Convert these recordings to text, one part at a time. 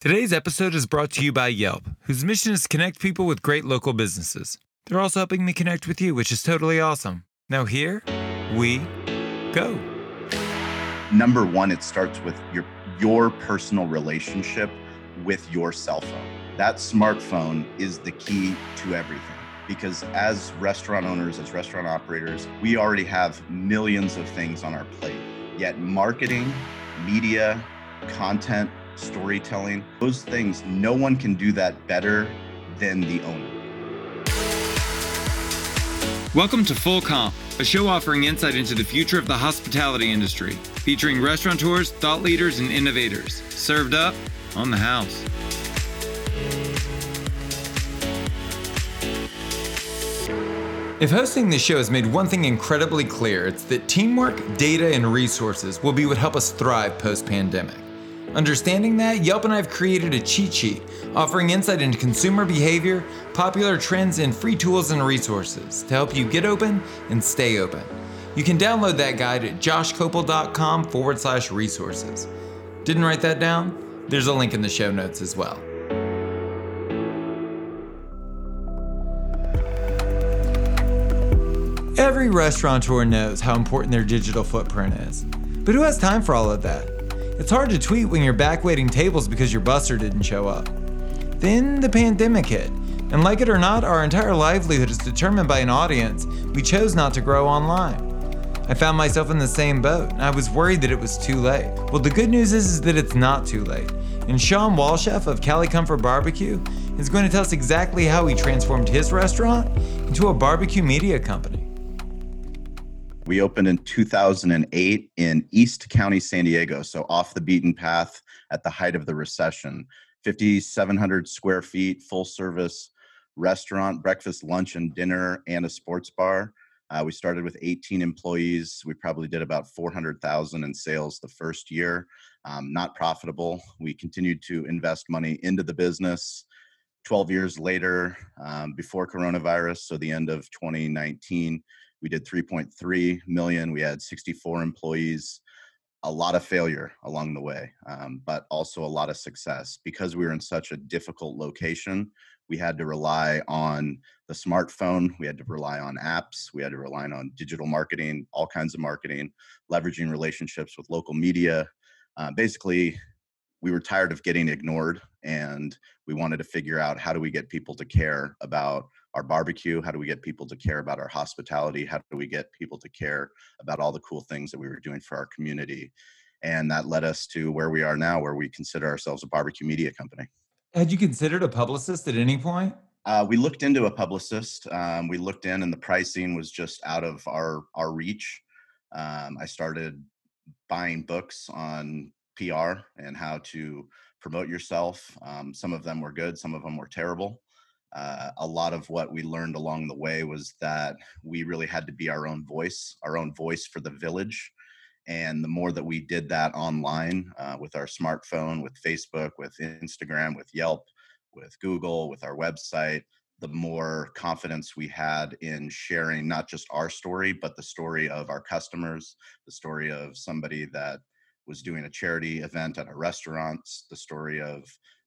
Today's episode is brought to you by Yelp, whose mission is to connect people with great local businesses. They're also helping me connect with you, which is totally awesome. Now, here we go. Number one, it starts with your your personal relationship with your cell phone. That smartphone is the key to everything because as restaurant owners, as restaurant operators, we already have millions of things on our plate. Yet marketing, media, content, storytelling, those things, no one can do that better than the owner. Welcome to Full Comp, a show offering insight into the future of the hospitality industry, featuring restaurateurs, thought leaders, and innovators. Served up on the house. If hosting this show has made one thing incredibly clear, it's that teamwork, data, and resources will be what help us thrive post pandemic. Understanding that, Yelp and I have created a cheat sheet offering insight into consumer behavior, popular trends, and free tools and resources to help you get open and stay open. You can download that guide at joshkopel.com forward slash resources. Didn't write that down? There's a link in the show notes as well. Every restaurateur knows how important their digital footprint is. But who has time for all of that? It's hard to tweet when you're back waiting tables because your buster didn't show up. Then the pandemic hit, and like it or not, our entire livelihood is determined by an audience we chose not to grow online. I found myself in the same boat, and I was worried that it was too late. Well, the good news is, is that it's not too late. And Shawn Walchef of Cali Comfort Barbecue is going to tell us exactly how he transformed his restaurant into a barbecue media company. We opened in 2008 in East County, San Diego, so off the beaten path at the height of the recession. 5,700 square feet, full service restaurant, breakfast, lunch, and dinner, and a sports bar. Uh, we started with 18 employees. We probably did about 400,000 in sales the first year. Um, not profitable. We continued to invest money into the business. 12 years later, um, before coronavirus, so the end of 2019, we did 3.3 million. We had 64 employees. A lot of failure along the way, um, but also a lot of success because we were in such a difficult location. We had to rely on the smartphone. We had to rely on apps. We had to rely on digital marketing, all kinds of marketing, leveraging relationships with local media. Uh, basically, we were tired of getting ignored and we wanted to figure out how do we get people to care about our barbecue? How do we get people to care about our hospitality? How do we get people to care about all the cool things that we were doing for our community? And that led us to where we are now, where we consider ourselves a barbecue media company. Had you considered a publicist at any point? Uh, we looked into a publicist. Um, we looked in, and the pricing was just out of our our reach. Um, I started buying books on PR and how to promote yourself. Um, some of them were good, some of them were terrible uh, a lot of what we learned along the way was that we really had to be our own voice, our own voice for the village. And the more that we did that online uh, with our smartphone, with Facebook, with Instagram, with Yelp, with Google, with our website, the more confidence we had in sharing not just our story, but the story of our customers, the story of somebody that was doing a charity event at a restaurant, the story of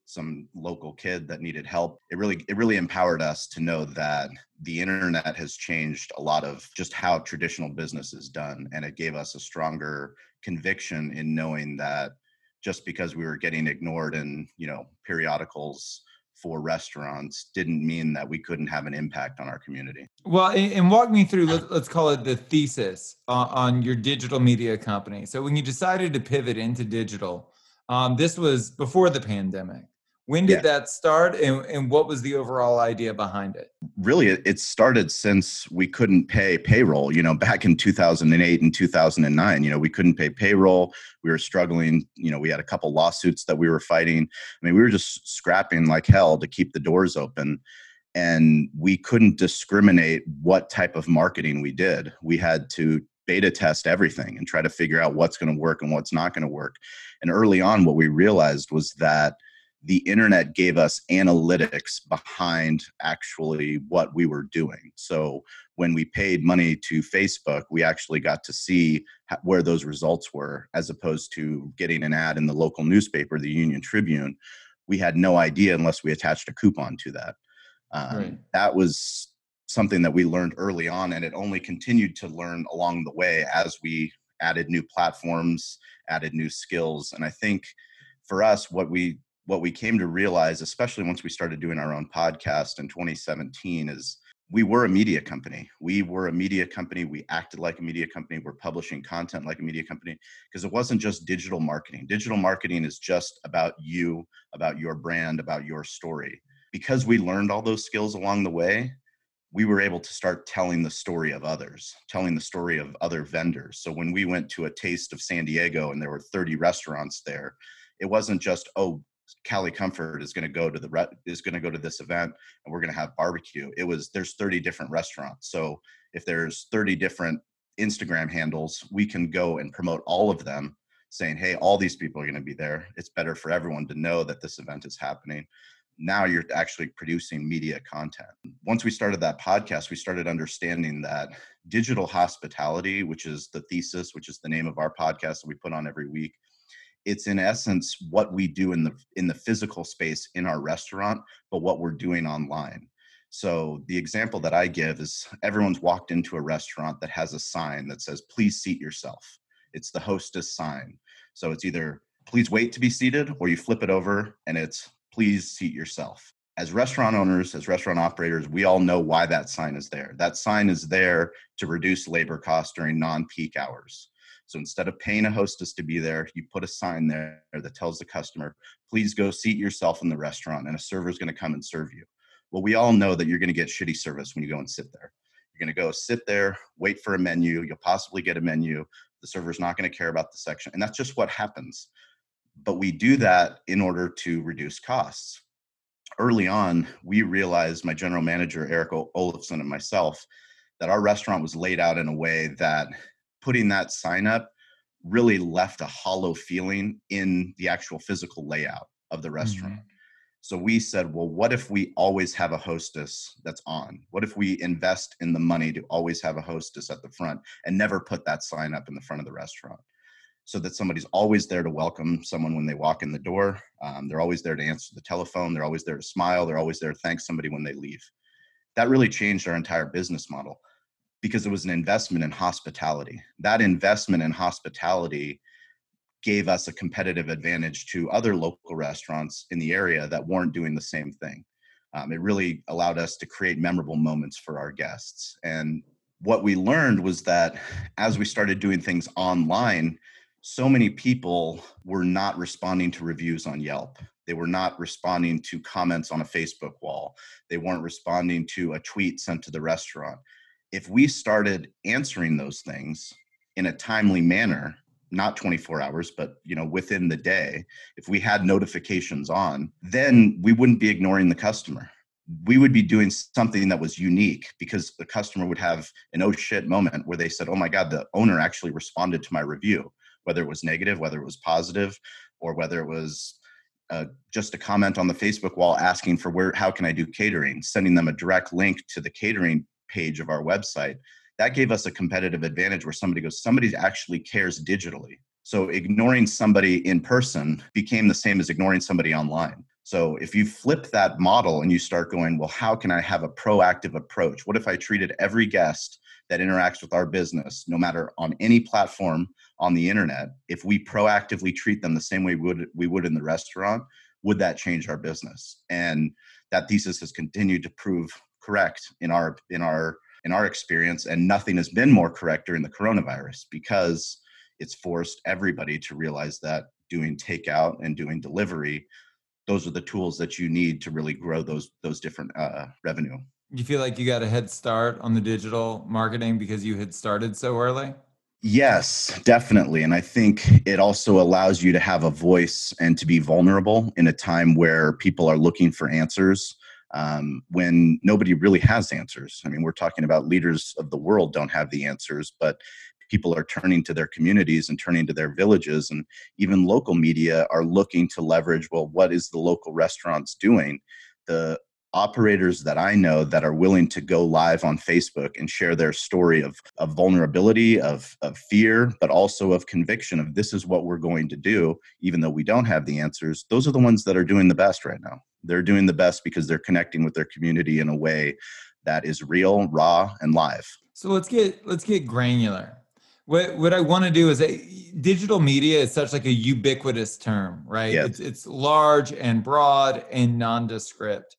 some local kid that needed help it really it really empowered us to know that the internet has changed a lot of just how traditional business is done and it gave us a stronger conviction in knowing that just because we were getting ignored in you know periodicals for restaurants didn't mean that we couldn't have an impact on our community. Well, and walk me through, let's call it the thesis on your digital media company. So, when you decided to pivot into digital, um, this was before the pandemic. When did yeah. that start and, and what was the overall idea behind it? Really, it started since we couldn't pay payroll. You know, back in 2008 and 2009, you know, we couldn't pay payroll. We were struggling. You know, we had a couple lawsuits that we were fighting. I mean, we were just scrapping like hell to keep the doors open. And we couldn't discriminate what type of marketing we did. We had to beta test everything and try to figure out what's going to work and what's not going to work. And early on, what we realized was that the internet gave us analytics behind actually what we were doing. So when we paid money to Facebook, we actually got to see where those results were, as opposed to getting an ad in the local newspaper, the Union Tribune. we had no idea unless we attached a coupon to that. Um, right. That was something that we learned early on, and it only continued to learn along the way as we added new platforms, added new skills. And I think for us, what we what we came to realize, especially once we started doing our own podcast in 2017, is we were a media company. We were a media company. We acted like a media company. We're publishing content like a media company because it wasn't just digital marketing. Digital marketing is just about you, about your brand, about your story. Because we learned all those skills along the way, we were able to start telling the story of others, telling the story of other vendors. So when we went to a taste of San Diego and there were 30 restaurants there, it wasn't just, oh, Cali Comfort is going to go to the re- is going to go to this event and we're going to have barbecue. It was there's 30 different restaurants. So if there's 30 different Instagram handles, we can go and promote all of them saying, "Hey, all these people are going to be there. It's better for everyone to know that this event is happening." Now you're actually producing media content. Once we started that podcast, we started understanding that digital hospitality, which is the thesis, which is the name of our podcast that we put on every week, it's in essence what we do in the in the physical space in our restaurant but what we're doing online. So the example that i give is everyone's walked into a restaurant that has a sign that says please seat yourself. It's the hostess sign. So it's either please wait to be seated or you flip it over and it's please seat yourself. As restaurant owners as restaurant operators we all know why that sign is there. That sign is there to reduce labor costs during non-peak hours so instead of paying a hostess to be there, you put a sign there that tells the customer, please go seat yourself in the restaurant and a server is going to come and serve you. Well, we all know that you're going to get shitty service when you go and sit there. You're going to go sit there, wait for a menu. You'll possibly get a menu. The server's not going to care about the section. And that's just what happens. But we do that in order to reduce costs. Early on, we realized, my general manager, Eric Olafson, and myself, that our restaurant was laid out in a way that putting that sign up really left a hollow feeling in the actual physical layout of the restaurant. Mm-hmm. So we said, well, what if we always have a hostess that's on? What if we invest in the money to always have a hostess at the front and never put that sign up in the front of the restaurant? So that somebody's always there to welcome someone when they walk in the door. Um, they're always there to answer the telephone. They're always there to smile. They're always there to thank somebody when they leave. That really changed our entire business model because it was an investment in hospitality. That investment in hospitality gave us a competitive advantage to other local restaurants in the area that weren't doing the same thing. Um, it really allowed us to create memorable moments for our guests. And what we learned was that as we started doing things online, so many people were not responding to reviews on Yelp. They were not responding to comments on a Facebook wall. They weren't responding to a tweet sent to the restaurant if we started answering those things in a timely manner not 24 hours but you know within the day if we had notifications on then we wouldn't be ignoring the customer. We would be doing something that was unique because the customer would have an oh shit moment where they said oh my god the owner actually responded to my review whether it was negative whether it was positive or whether it was uh, just a comment on the facebook wall asking for where how can i do catering? Sending them a direct link to the catering page of our website, that gave us a competitive advantage where somebody goes, somebody actually cares digitally. So ignoring somebody in person became the same as ignoring somebody online. So if you flip that model and you start going, well, how can I have a proactive approach? What if I treated every guest that interacts with our business, no matter on any platform on the internet, if we proactively treat them the same way we would, we would in the restaurant, would that change our business? And that thesis has continued to prove correct in our in our in our experience and nothing has been more correct during the coronavirus because it's forced everybody to realize that doing takeout and doing delivery those are the tools that you need to really grow those those different uh, revenue you feel like you got a head start on the digital marketing because you had started so early Yes, definitely. And I think it also allows you to have a voice and to be vulnerable in a time where people are looking for answers um, when nobody really has answers. I mean, we're talking about leaders of the world don't have the answers, but people are turning to their communities and turning to their villages, and even local media are looking to leverage. Well, what is the local restaurants doing? The operators that I know that are willing to go live on Facebook and share their story of, of vulnerability, of, of fear, but also of conviction of this is what we're going to do, even though we don't have the answers, those are the ones that are doing the best right now. They're doing the best because they're connecting with their community in a way that is real, raw, and live. So let's get let's get granular. What what I want to do is a, digital media is such like a ubiquitous term, right? Yes. It's it's large and broad and nondescript.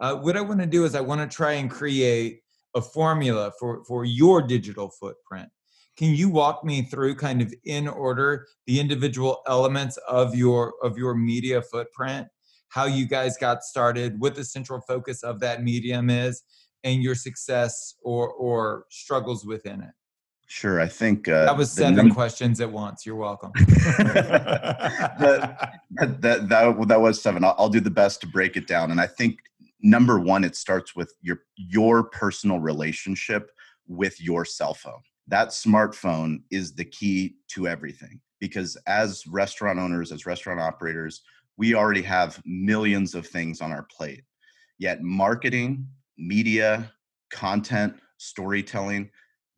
Uh, what I want to do is I want to try and create a formula for for your digital footprint. Can you walk me through kind of in order the individual elements of your of your media footprint, how you guys got started, what the central focus of that medium is, and your success or or struggles within it? Sure, I think uh, That was seven num- questions at once. You're welcome. that, that, that, that was seven. I'll, I'll do the best to break it down. And I think number one, it starts with your your personal relationship with your cell phone. That smartphone is the key to everything because as restaurant owners, as restaurant operators, we already have millions of things on our plate. Yet marketing, media, content, storytelling,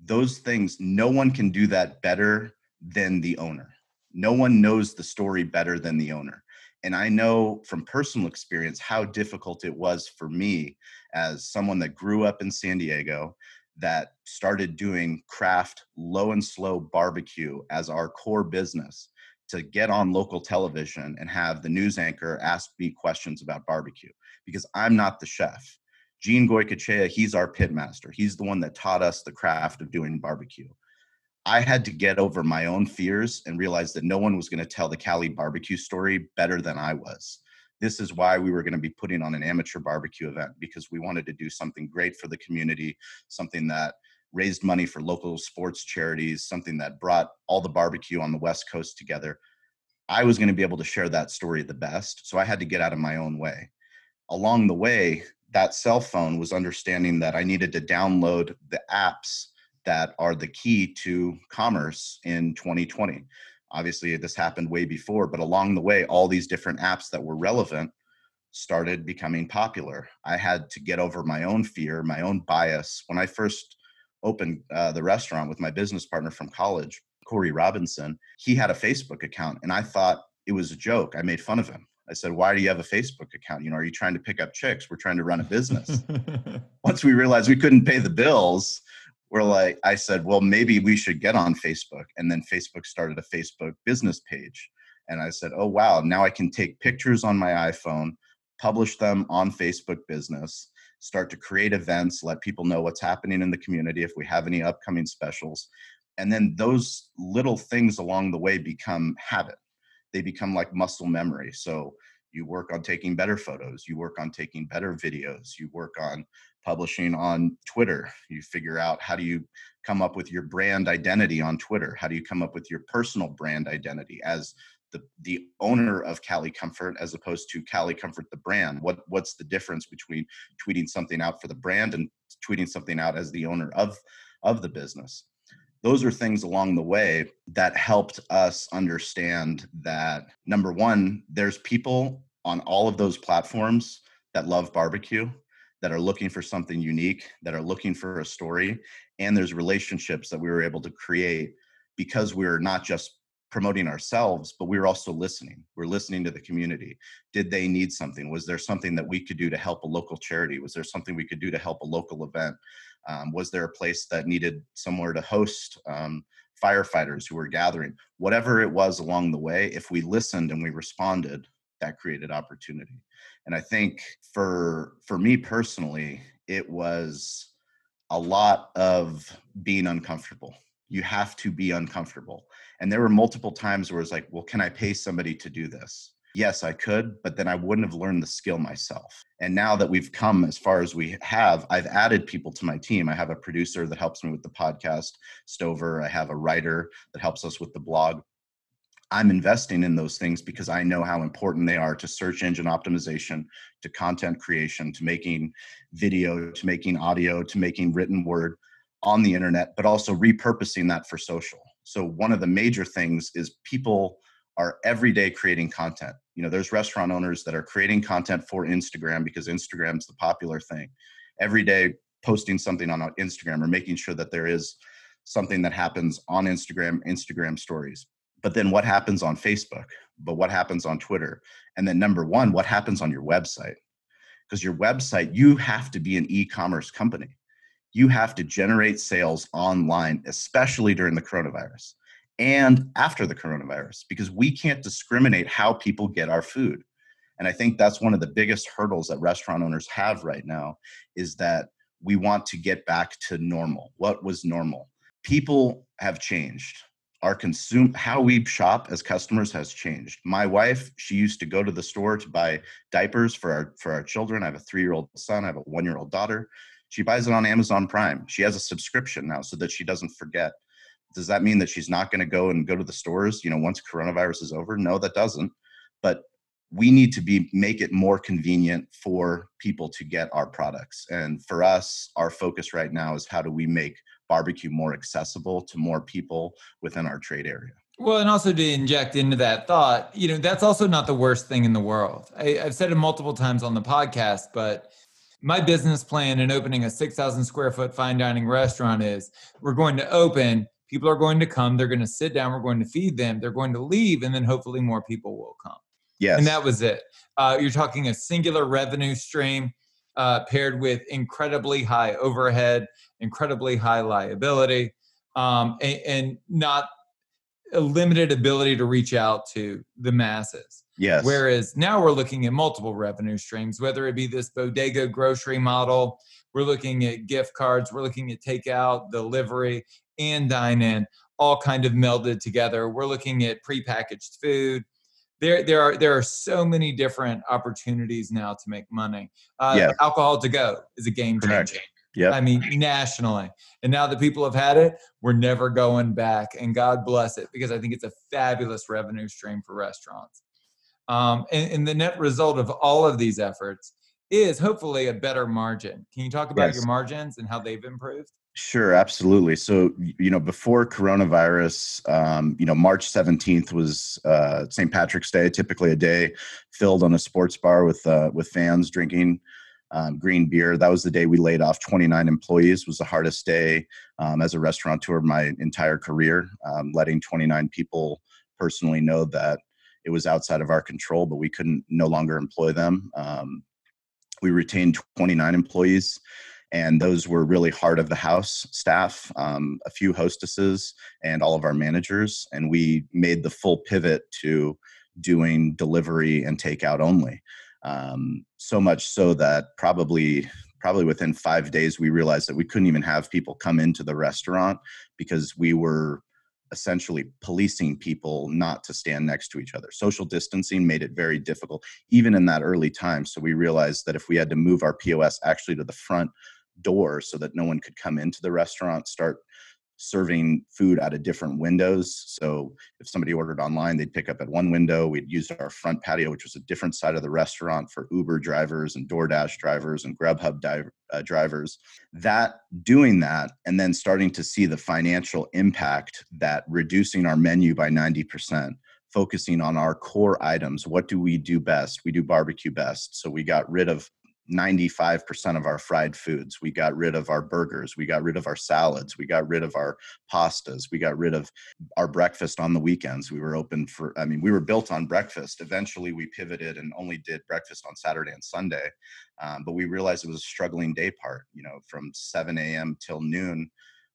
those things, no one can do that better than the owner. No one knows the story better than the owner. And I know from personal experience how difficult it was for me as someone that grew up in San Diego that started doing craft low and slow barbecue as our core business to get on local television and have the news anchor ask me questions about barbecue because I'm not the chef. Gene Goycochea, he's our pit master. He's the one that taught us the craft of doing barbecue. I had to get over my own fears and realize that no one was going to tell the Cali barbecue story better than I was. This is why we were going to be putting on an amateur barbecue event because we wanted to do something great for the community, something that raised money for local sports charities, something that brought all the barbecue on the West Coast together. I was going to be able to share that story the best. So I had to get out of my own way. Along the way, that cell phone was understanding that I needed to download the apps that are the key to commerce in 2020. Obviously, this happened way before, but along the way, all these different apps that were relevant started becoming popular. I had to get over my own fear, my own bias. When I first opened uh, the restaurant with my business partner from college, Corey Robinson, he had a Facebook account, and I thought it was a joke. I made fun of him. I said, Why do you have a Facebook account? You know, are you trying to pick up chicks? We're trying to run a business. Once we realized we couldn't pay the bills, we're like, I said, Well, maybe we should get on Facebook. And then Facebook started a Facebook business page. And I said, Oh, wow, now I can take pictures on my iPhone, publish them on Facebook business, start to create events, let people know what's happening in the community if we have any upcoming specials. And then those little things along the way become habit they become like muscle memory. So you work on taking better photos, you work on taking better videos, you work on publishing on Twitter. You figure out how do you come up with your brand identity on Twitter? How do you come up with your personal brand identity as the, the owner of Cali Comfort as opposed to Cali Comfort the brand? What what's the difference between tweeting something out for the brand and tweeting something out as the owner of of the business? those are things along the way that helped us understand that number one, there's people on all of those platforms that love barbecue, that are looking for something unique, that are looking for a story. And there's relationships that we were able to create because we are not just promoting ourselves, but we were also listening. We're listening to the community. Did they need something? Was there something that we could do to help a local charity? Was there something we could do to help a local event? Um, was there a place that needed somewhere to host um, firefighters who were gathering? Whatever it was along the way, if we listened and we responded, that created opportunity. And I think for for me personally, it was a lot of being uncomfortable. You have to be uncomfortable. And there were multiple times where it's like, well, can I pay somebody to do this? yes, I could, but then I wouldn't have learned the skill myself. And now that we've come as far as we have, I've added people to my team. I have a producer that helps me with the podcast, Stover. I have a writer that helps us with the blog. I'm investing in those things because I know how important they are to search engine optimization, to content creation, to making video, to making audio, to making written word on the internet, but also repurposing that for social. So, one of the major things is people are every day creating content. You know, there's restaurant owners that are creating content for Instagram because Instagram's the popular thing. Every day posting something on Instagram or making sure that there is something that happens on Instagram, Instagram stories. But then what happens on Facebook? But what happens on Twitter? And then number one, what happens on your website? Because your website, you have to be an e commerce company. You have to generate sales online, especially during the coronavirus and after the coronavirus, because we can't discriminate how people get our food. And I think that's one of the biggest hurdles that restaurant owners have right now is that we want to get back to normal. What was normal? People have changed our consume how we shop as customers has changed. My wife, she used to go to the store to buy diapers for our for our children. I have a three year old son. I have a one year old daughter. She buys it on Amazon Prime. She has a subscription now so that she doesn't forget. Does that mean that she's not going to go and go to the stores? You know, once coronavirus is over? No, that doesn't. But we need to be make it more convenient for people to get our products and for us our focus right now is how do we make barbecue more accessible to more people within our trade area well and also to inject into that thought you know that's also not the worst thing in the world I, i've said it multiple times on the podcast but my business plan in opening a 6000 square foot fine dining restaurant is we're going to open people are going to come they're going to sit down we're going to feed them they're going to leave and then hopefully more people will come Yes. And that was it. Uh, you're talking a singular revenue stream uh, paired with incredibly high overhead, incredibly high liability, um, and, and, not a limited ability to reach out to the masses. Yes. Whereas now we're looking at multiple revenue streams, whether it be this bodega grocery model, we're looking at gift cards, we're looking at takeout, delivery, and dine in, all kind of melded together. We're looking at prepackaged food there there are there are so many different opportunities now to make money. Uh, yeah. Alcohol to go is a game changer. Yeah. I mean, nationally. And now that people have had it, we're never going back. And God bless it because I think it's a fabulous revenue stream for restaurants. Um, and, and, the net result of all of these efforts is hopefully a better margin. Can you talk about yes. your margins and how they've improved? Sure, absolutely. So, you know, before coronavirus, um, you know, March 17th was uh, St. Patrick's Day, typically a day filled on a sports bar with uh, with fans drinking um, green beer. That was the day we laid off 29 employees. Was the hardest day um, as a restaurateur of my entire career. Um, letting 29 people personally know that it was outside of our control, but we couldn't no longer employ them. Um, we retained 29 employees and those were really heart of the house staff um, a few hostesses and all of our managers and we made the full pivot to doing delivery and takeout only um, so much so that probably probably within five days we realized that we couldn't even have people come into the restaurant because we were essentially policing people not to stand next to each other. Social distancing made it very difficult, even in that early time. So we realized that if we had to move our POS actually to the front door so that no one could come into the restaurant, start serving food out of different windows. So if somebody ordered online, they'd pick up at one window. We'd use our front patio, which was a different side of the restaurant for Uber drivers and DoorDash drivers and Grubhub di- uh, drivers. That doing that and then starting to see the financial impact that reducing our menu by 90%. Focusing on our core items. What do we do best? We do barbecue best. So we got rid of 95% of our fried foods. We got rid of our burgers. We got rid of our salads. We got rid of our pastas. We got rid of our breakfast on the weekends. We were open for, I mean, we were built on breakfast. Eventually, we pivoted and only did breakfast on Saturday and Sunday. Um, but we realized it was a struggling day part. You know, from 7 a.m. till noon,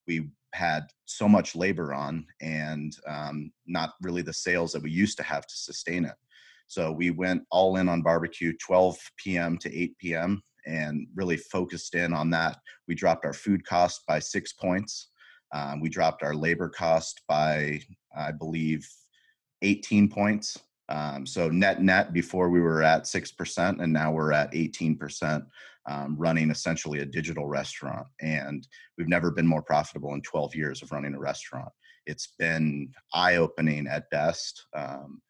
we had so much labor on and um, not really the sales that we used to have to sustain it. So we went all in on barbecue 12 p.m. to 8 p.m. and really focused in on that. We dropped our food cost by six points. Um, we dropped our labor cost by, I believe, 18 points. Um, so net net before we were at 6% and now we're at 18% um, running essentially a digital restaurant. And we've never been more profitable in 12 years of running a restaurant. It's been eye opening at best. Um,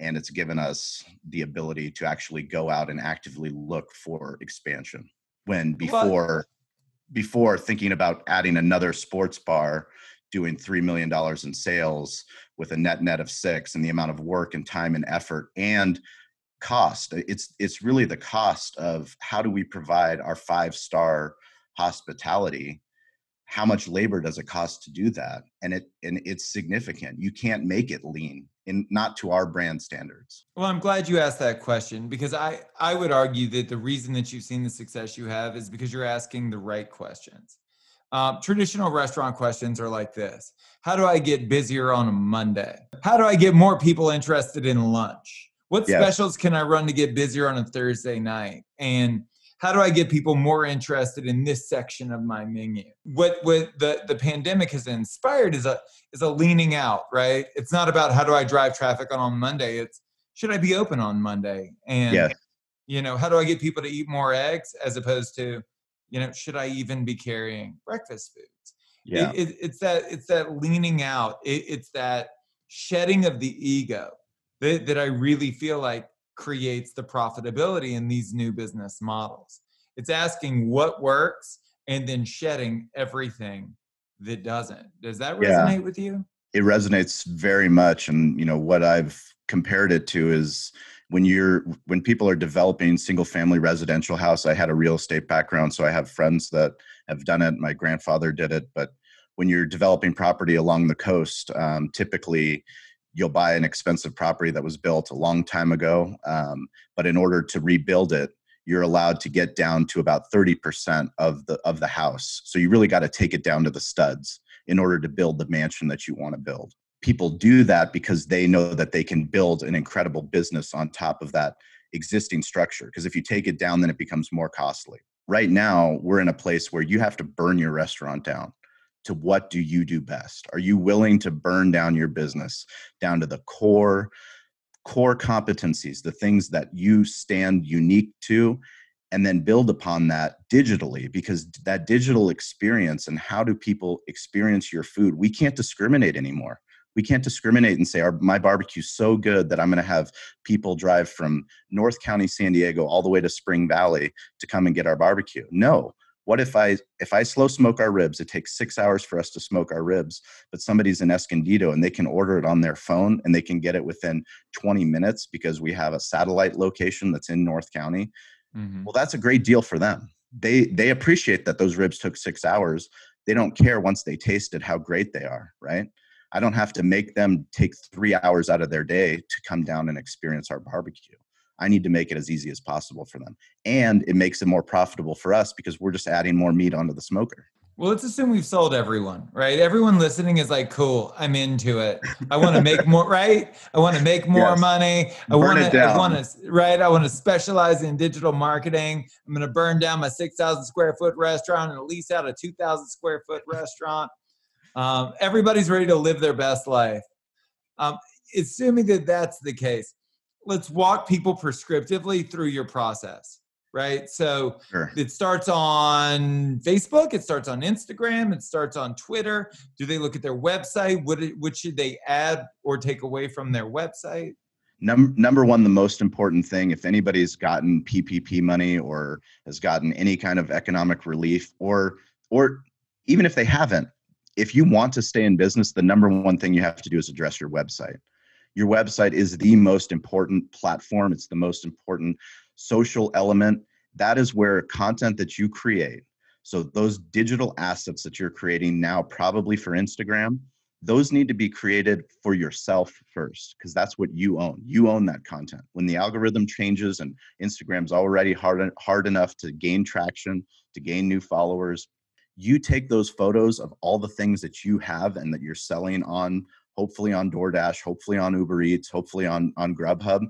and it's given us the ability to actually go out and actively look for expansion. When before before thinking about adding another sports bar doing $3 million in sales with a net net of six and the amount of work and time and effort and cost it's it's really the cost of how do we provide our five star hospitality? How much labor does it cost to do that? And it and it's significant. You can't make it lean in not to our brand standards well i'm glad you asked that question because i i would argue that the reason that you've seen the success you have is because you're asking the right questions um, traditional restaurant questions are like this How do I get busier on a Monday? How do I get more people interested in lunch? What yes. specials can I run to get busier on a Thursday night? And how do I get people more interested in this section of my menu? What what the, the pandemic has inspired is a is a leaning out, right? It's not about how do I drive traffic on, on Monday. It's should I be open on Monday? And yes. you know, how do I get people to eat more eggs as opposed to you know should i even be carrying breakfast foods yeah it, it, it's that it's that leaning out it, it's that shedding of the ego that, that i really feel like creates the profitability in these new business models. It's asking what works and then shedding everything that doesn't. Does that resonate yeah. with you? It resonates very much and you know what i've compared it to is when you're when people are developing single family residential house i had a real estate background so i have friends that have done it. My grandfather did it but when you're developing property along the coast um, typically you'll buy an expensive property that was built a long time ago um, but in order to rebuild it you're allowed to get down to about 30% of the of the house so you really got to take it down to the studs in order to build the mansion that you want to build people do that because they know that they can build an incredible business on top of that existing structure. Because if you take it down, then it becomes more costly. Right now, we're in a place where you have to burn your restaurant down to what do you do best? Are you willing to burn down your business down to the core core competencies, the things that you stand unique to and then build upon that digitally because that digital experience and how do people experience your food we can't discriminate anymore we can't discriminate and say our my barbecue's so good that I'm going to have people drive from North County, San Diego, all the way to Spring Valley to come and get our barbecue. No. What if I if I slow smoke our ribs? It takes six hours for us to smoke our ribs, but somebody's in Escondido and they can order it on their phone and they can get it within 20 minutes because we have a satellite location that's in North County. Mm-hmm. Well, that's a great deal for them. They they appreciate that those ribs took six hours. They don't care once they taste it how great they are, right? I don't have to make them take three hours out of their day to come down and experience our barbecue. I need to make it as easy as possible for them. And it makes it more profitable for us because we're just adding more meat onto the smoker. Well, let's assume we've sold everyone, right? Everyone listening is like, cool, I'm into it. I want to make more, right? I want to make more yes. money. I want to, I want to, right? I want to specialize in digital marketing. I'm going to burn down my 6,000 square foot restaurant and lease out a 2,000 square foot restaurant. Um, everybody's ready to live their best life. Um, assuming that that's the case, let's walk people prescriptively through your process, right? So sure. it starts on Facebook, it starts on Instagram, it starts on Twitter. Do they look at their website? What, what should they add or take away from their website? Number, number one, the most important thing, if anybody's gotten PPP money or has gotten any kind of economic relief, or or even if they haven't, if you want to stay in business, the number one thing you have to do is address your website. Your website is the most important platform, it's the most important social element. That is where content that you create, so those digital assets that you're creating now, probably for Instagram, those need to be created for yourself first because that's what you own you own that content when the algorithm changes and instagram's already hard, hard enough to gain traction to gain new followers you take those photos of all the things that you have and that you're selling on hopefully on DoorDash, hopefully on Uber Eats, hopefully on on Grubhub,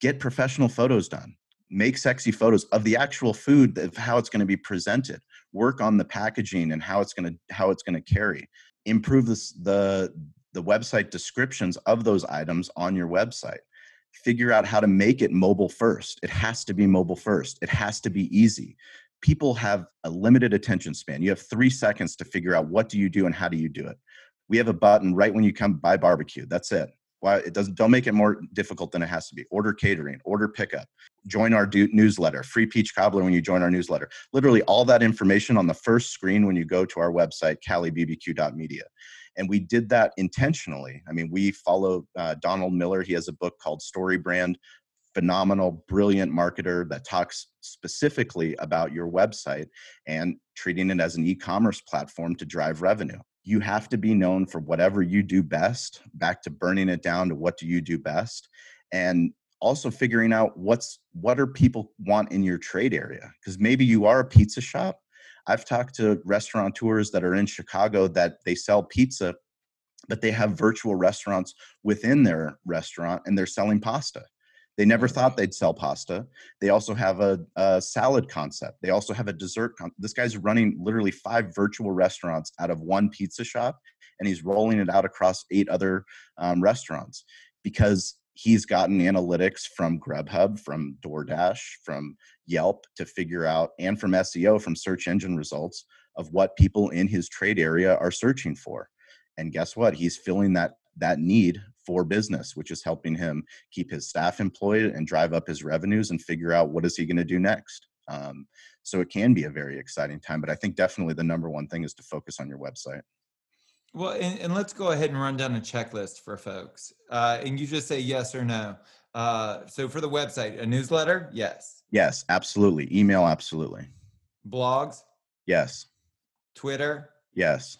get professional photos done. Make sexy photos of the actual food of how it's going to be presented. Work on the packaging and how it's going to how it's going to carry. Improve this, the the website descriptions of those items on your website. Figure out how to make it mobile first. It has to be mobile first. It has to be easy people have a limited attention span. You have three seconds to figure out what do you do and how do you do it. We have a button right when you come buy barbecue. That's it. Why it doesn't don't make it more difficult than it has to be. Order catering, order pickup, join our do- newsletter, free peach cobbler when you join our newsletter. Literally all that information on the first screen when you go to our website, calibbq.media. And we did that intentionally. I mean, we follow uh, Donald Miller. He has a book called Story Brand phenomenal, brilliant marketer that talks specifically about your website and treating it as an e commerce platform to drive revenue. You have to be known for whatever you do best, back to burning it down to what do you do best. And also figuring out what's what are people want in your trade area because maybe you are a pizza shop i've talked to restaurateurs that are in chicago that they sell pizza but they have virtual restaurants within their restaurant and they're selling pasta they never thought they'd sell pasta. They also have a, a salad concept. They also have a dessert. Con- this guy's running literally five virtual restaurants out of one pizza shop, and he's rolling it out across eight other um, restaurants because he's gotten analytics from Grubhub, from DoorDash, from Yelp to figure out, and from SEO, from search engine results of what people in his trade area are searching for. And guess what? He's filling that that need for business, which is helping him keep his staff employed and drive up his revenues and figure out what is he going to do next. Um, so it can be a very exciting time, but I think definitely the number one thing is to focus on your website. Well, and, and let's go ahead and run down a checklist for folks. Uh, and you just say yes or no. Uh, so for the website, a newsletter, yes. Yes, absolutely. Email, absolutely. Blogs, yes. Twitter, yes.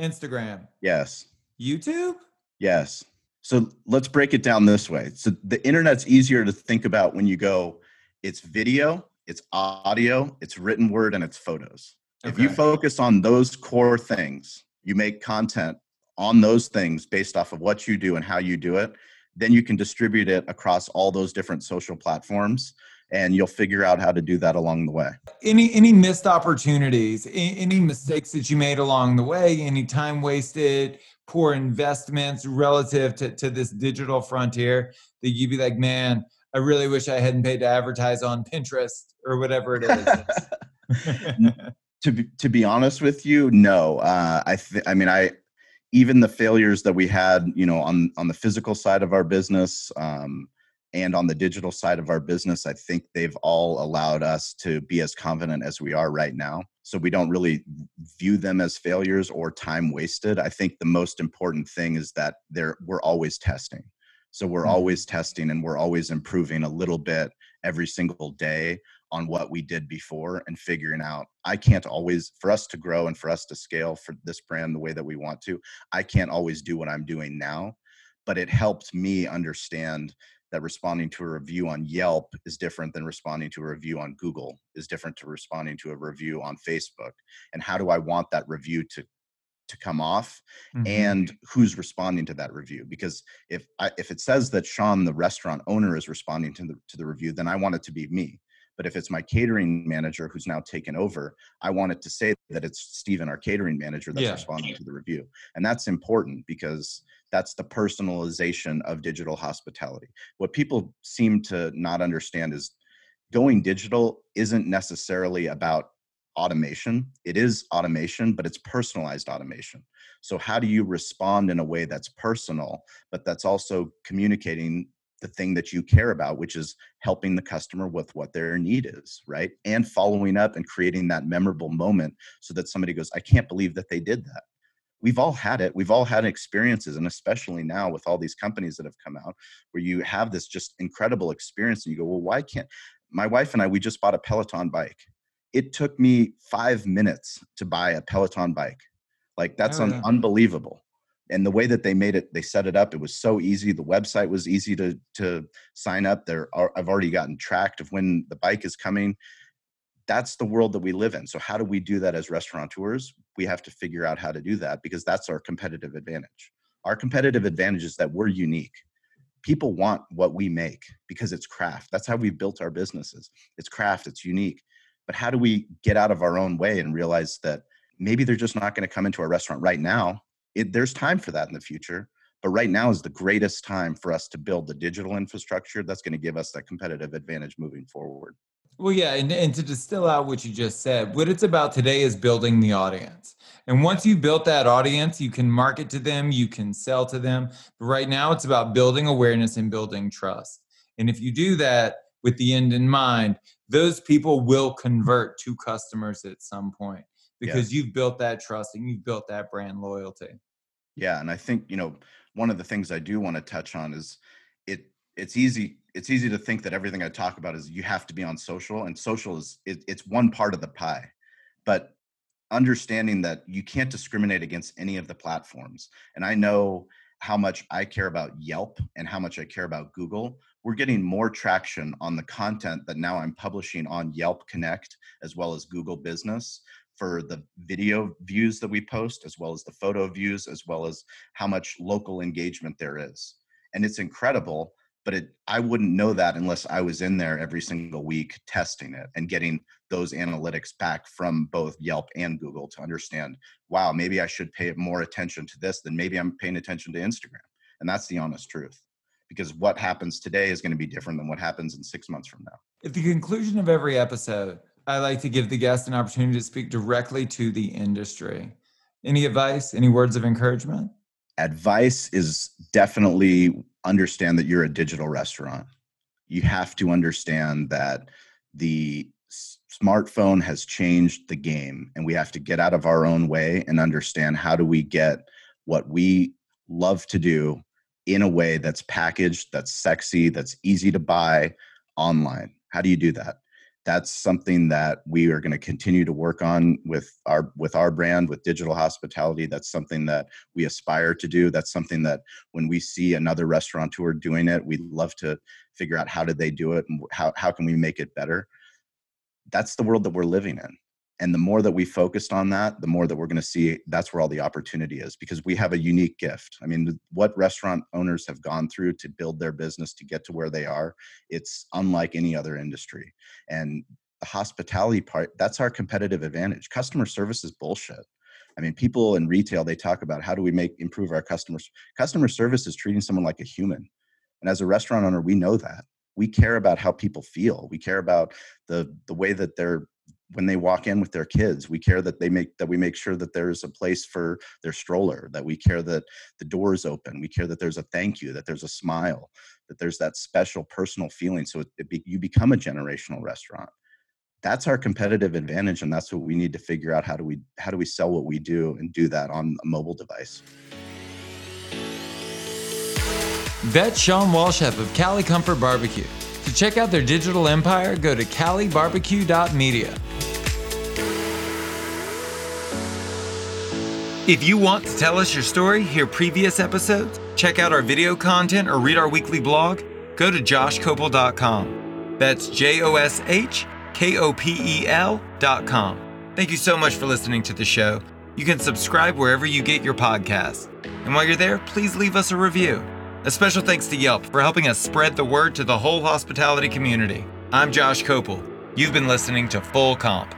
Instagram, yes. YouTube, yes. So let's break it down this way. So the internet's easier to think about when you go, it's video, it's audio, it's written word, and it's photos. Okay. If you focus on those core things, you make content on those things based off of what you do and how you do it, then you can distribute it across all those different social platforms and you'll figure out how to do that along the way. Any any missed opportunities, any mistakes that you made along the way, any time wasted, poor investments relative to, to this digital frontier that you'd be like, man, I really wish I hadn't paid to advertise on Pinterest or whatever it is. to be, to be honest with you, no. Uh, I th- I mean, I even the failures that we had, you know, on on the physical side of our business, um, and on the digital side of our business, I think they've all allowed us to be as confident as we are right now. So we don't really view them as failures or time wasted. I think the most important thing is that they're, we're always testing. So we're mm-hmm. always testing and we're always improving a little bit every single day on what we did before and figuring out I can't always for us to grow and for us to scale for this brand the way that we want to. I can't always do what I'm doing now, but it helped me understand that responding to a review on Yelp is different than responding to a review on Google is different to responding to a review on Facebook. And how do I want that review to to come off? Mm-hmm. and who's responding to that review? Because if I, if it says that Shawn the restaurant owner is responding to the to the review then I want it to be me but if it's my catering manager who's now taken over I want it to say that it's Stephen our catering manager that's yeah. responding to the review and that's important because that's the personalization of digital hospitality. What people seem to not understand is going digital isn't necessarily about automation. It is automation, but it's personalized automation. So, how do you respond in a way that's personal, but that's also communicating the thing that you care about, which is helping the customer with what their need is, right? And following up and creating that memorable moment so that somebody goes, I can't believe that they did that. We've all had it. We've all had experiences and especially now with all these companies that have come out where you have this just incredible experience and you go well why can't my wife and i we just bought a peloton bike. It took me five minutes to buy a peloton bike. Like that's oh, un- unbelievable and the way that they made it they set it up it was so easy the website was easy to to sign up there i've already gotten tracked of when the bike is coming that's the world that we live in. So how do we do that as restaurateurs? We have to figure out how to do that because that's our competitive advantage. Our competitive advantage is that we're unique. People want what we make because it's craft. That's how we've built our businesses. It's craft, it's unique. But how do we get out of our own way and realize that maybe they're just not going to come into our restaurant right now? It, there's time for that in the future. But right now is the greatest time for us to build the digital infrastructure that's going to give us that competitive advantage moving forward. Well, yeah, and, and to distill out what you just said, what it's about today is building the audience. And once you've built that audience, you can market to them, you can sell to them. But right now, it's about building awareness and building trust. And if you do that with the end in mind, those people will convert to customers at some point because you've built that trust and you've built that brand loyalty. Yeah, and I think you know one of the things I do want to touch on is it. It's easy. It's easy to think that everything I talk about is you have to be on social, and social is it, it's one part of the pie, but understanding that you can't discriminate against any of the platforms. And I know how much I care about Yelp and how much I care about Google. We're getting more traction on the content that now I'm publishing on Yelp Connect as well as Google Business for the video views that we post, as well as the photo views, as well as how much local engagement there is. And it's incredible, but it, I wouldn't know that unless I was in there every single week testing it and getting those analytics back from both Yelp and Google to understand, wow, maybe I should pay more attention to this than maybe I'm paying attention to Instagram. And that's the honest truth. Because what happens today is going to be different than what happens in six months from now. At the conclusion of every episode, I like to give the guest an opportunity to speak directly to the industry. Any advice, any words of encouragement? Advice is definitely understand that you're a digital restaurant. You have to understand that the smartphone has changed the game and we have to get out of our own way and understand how do we get what we love to do in a way that's packaged, that's sexy, that's easy to buy online. How do you do that? That's something that we are going to continue to work on with our with our brand with digital hospitality. That's something that we aspire to do. That's something that when we see another restaurateur doing it we love to figure out how did they do it and how, how can we make it better? That's the world that we're living in and the more that we focused on that the more that we're going to see that's where all the opportunity is because we have a unique gift. I mean what restaurant owners have gone through to build their business to get to where they are it's unlike any other industry. And the hospitality part that's our competitive advantage. Customer service is bullshit. I mean people in retail they talk about how do we make improve our customers. Customer service is treating someone like a human. And as a restaurant owner we know that. We care about how people feel. We care about the the way that they're when they walk in with their kids we care that they make that we make sure that there's a place for their stroller that we care that the door is open we care that there's a thank you that there's a smile that there's that special personal feeling. So it, it be, you become a generational restaurant. That's our competitive advantage and that's what we need to figure out how do we how do we sell what we do and do that on a mobile device. That's Shawn Walchef of cali comfort barbecue. To check out their digital empire, go to calibarbecue.media. If you want to tell us your story, hear previous episodes, check out our video content, or read our weekly blog, go to joshkopel.com. That's J O S H K O P E L.com. Thank you so much for listening to the show. You can subscribe wherever you get your podcasts. And while you're there, please leave us a review. A special thanks to Yelp for helping us spread the word to the whole hospitality community. I'm Josh Kopel. You've been listening to Full Comp.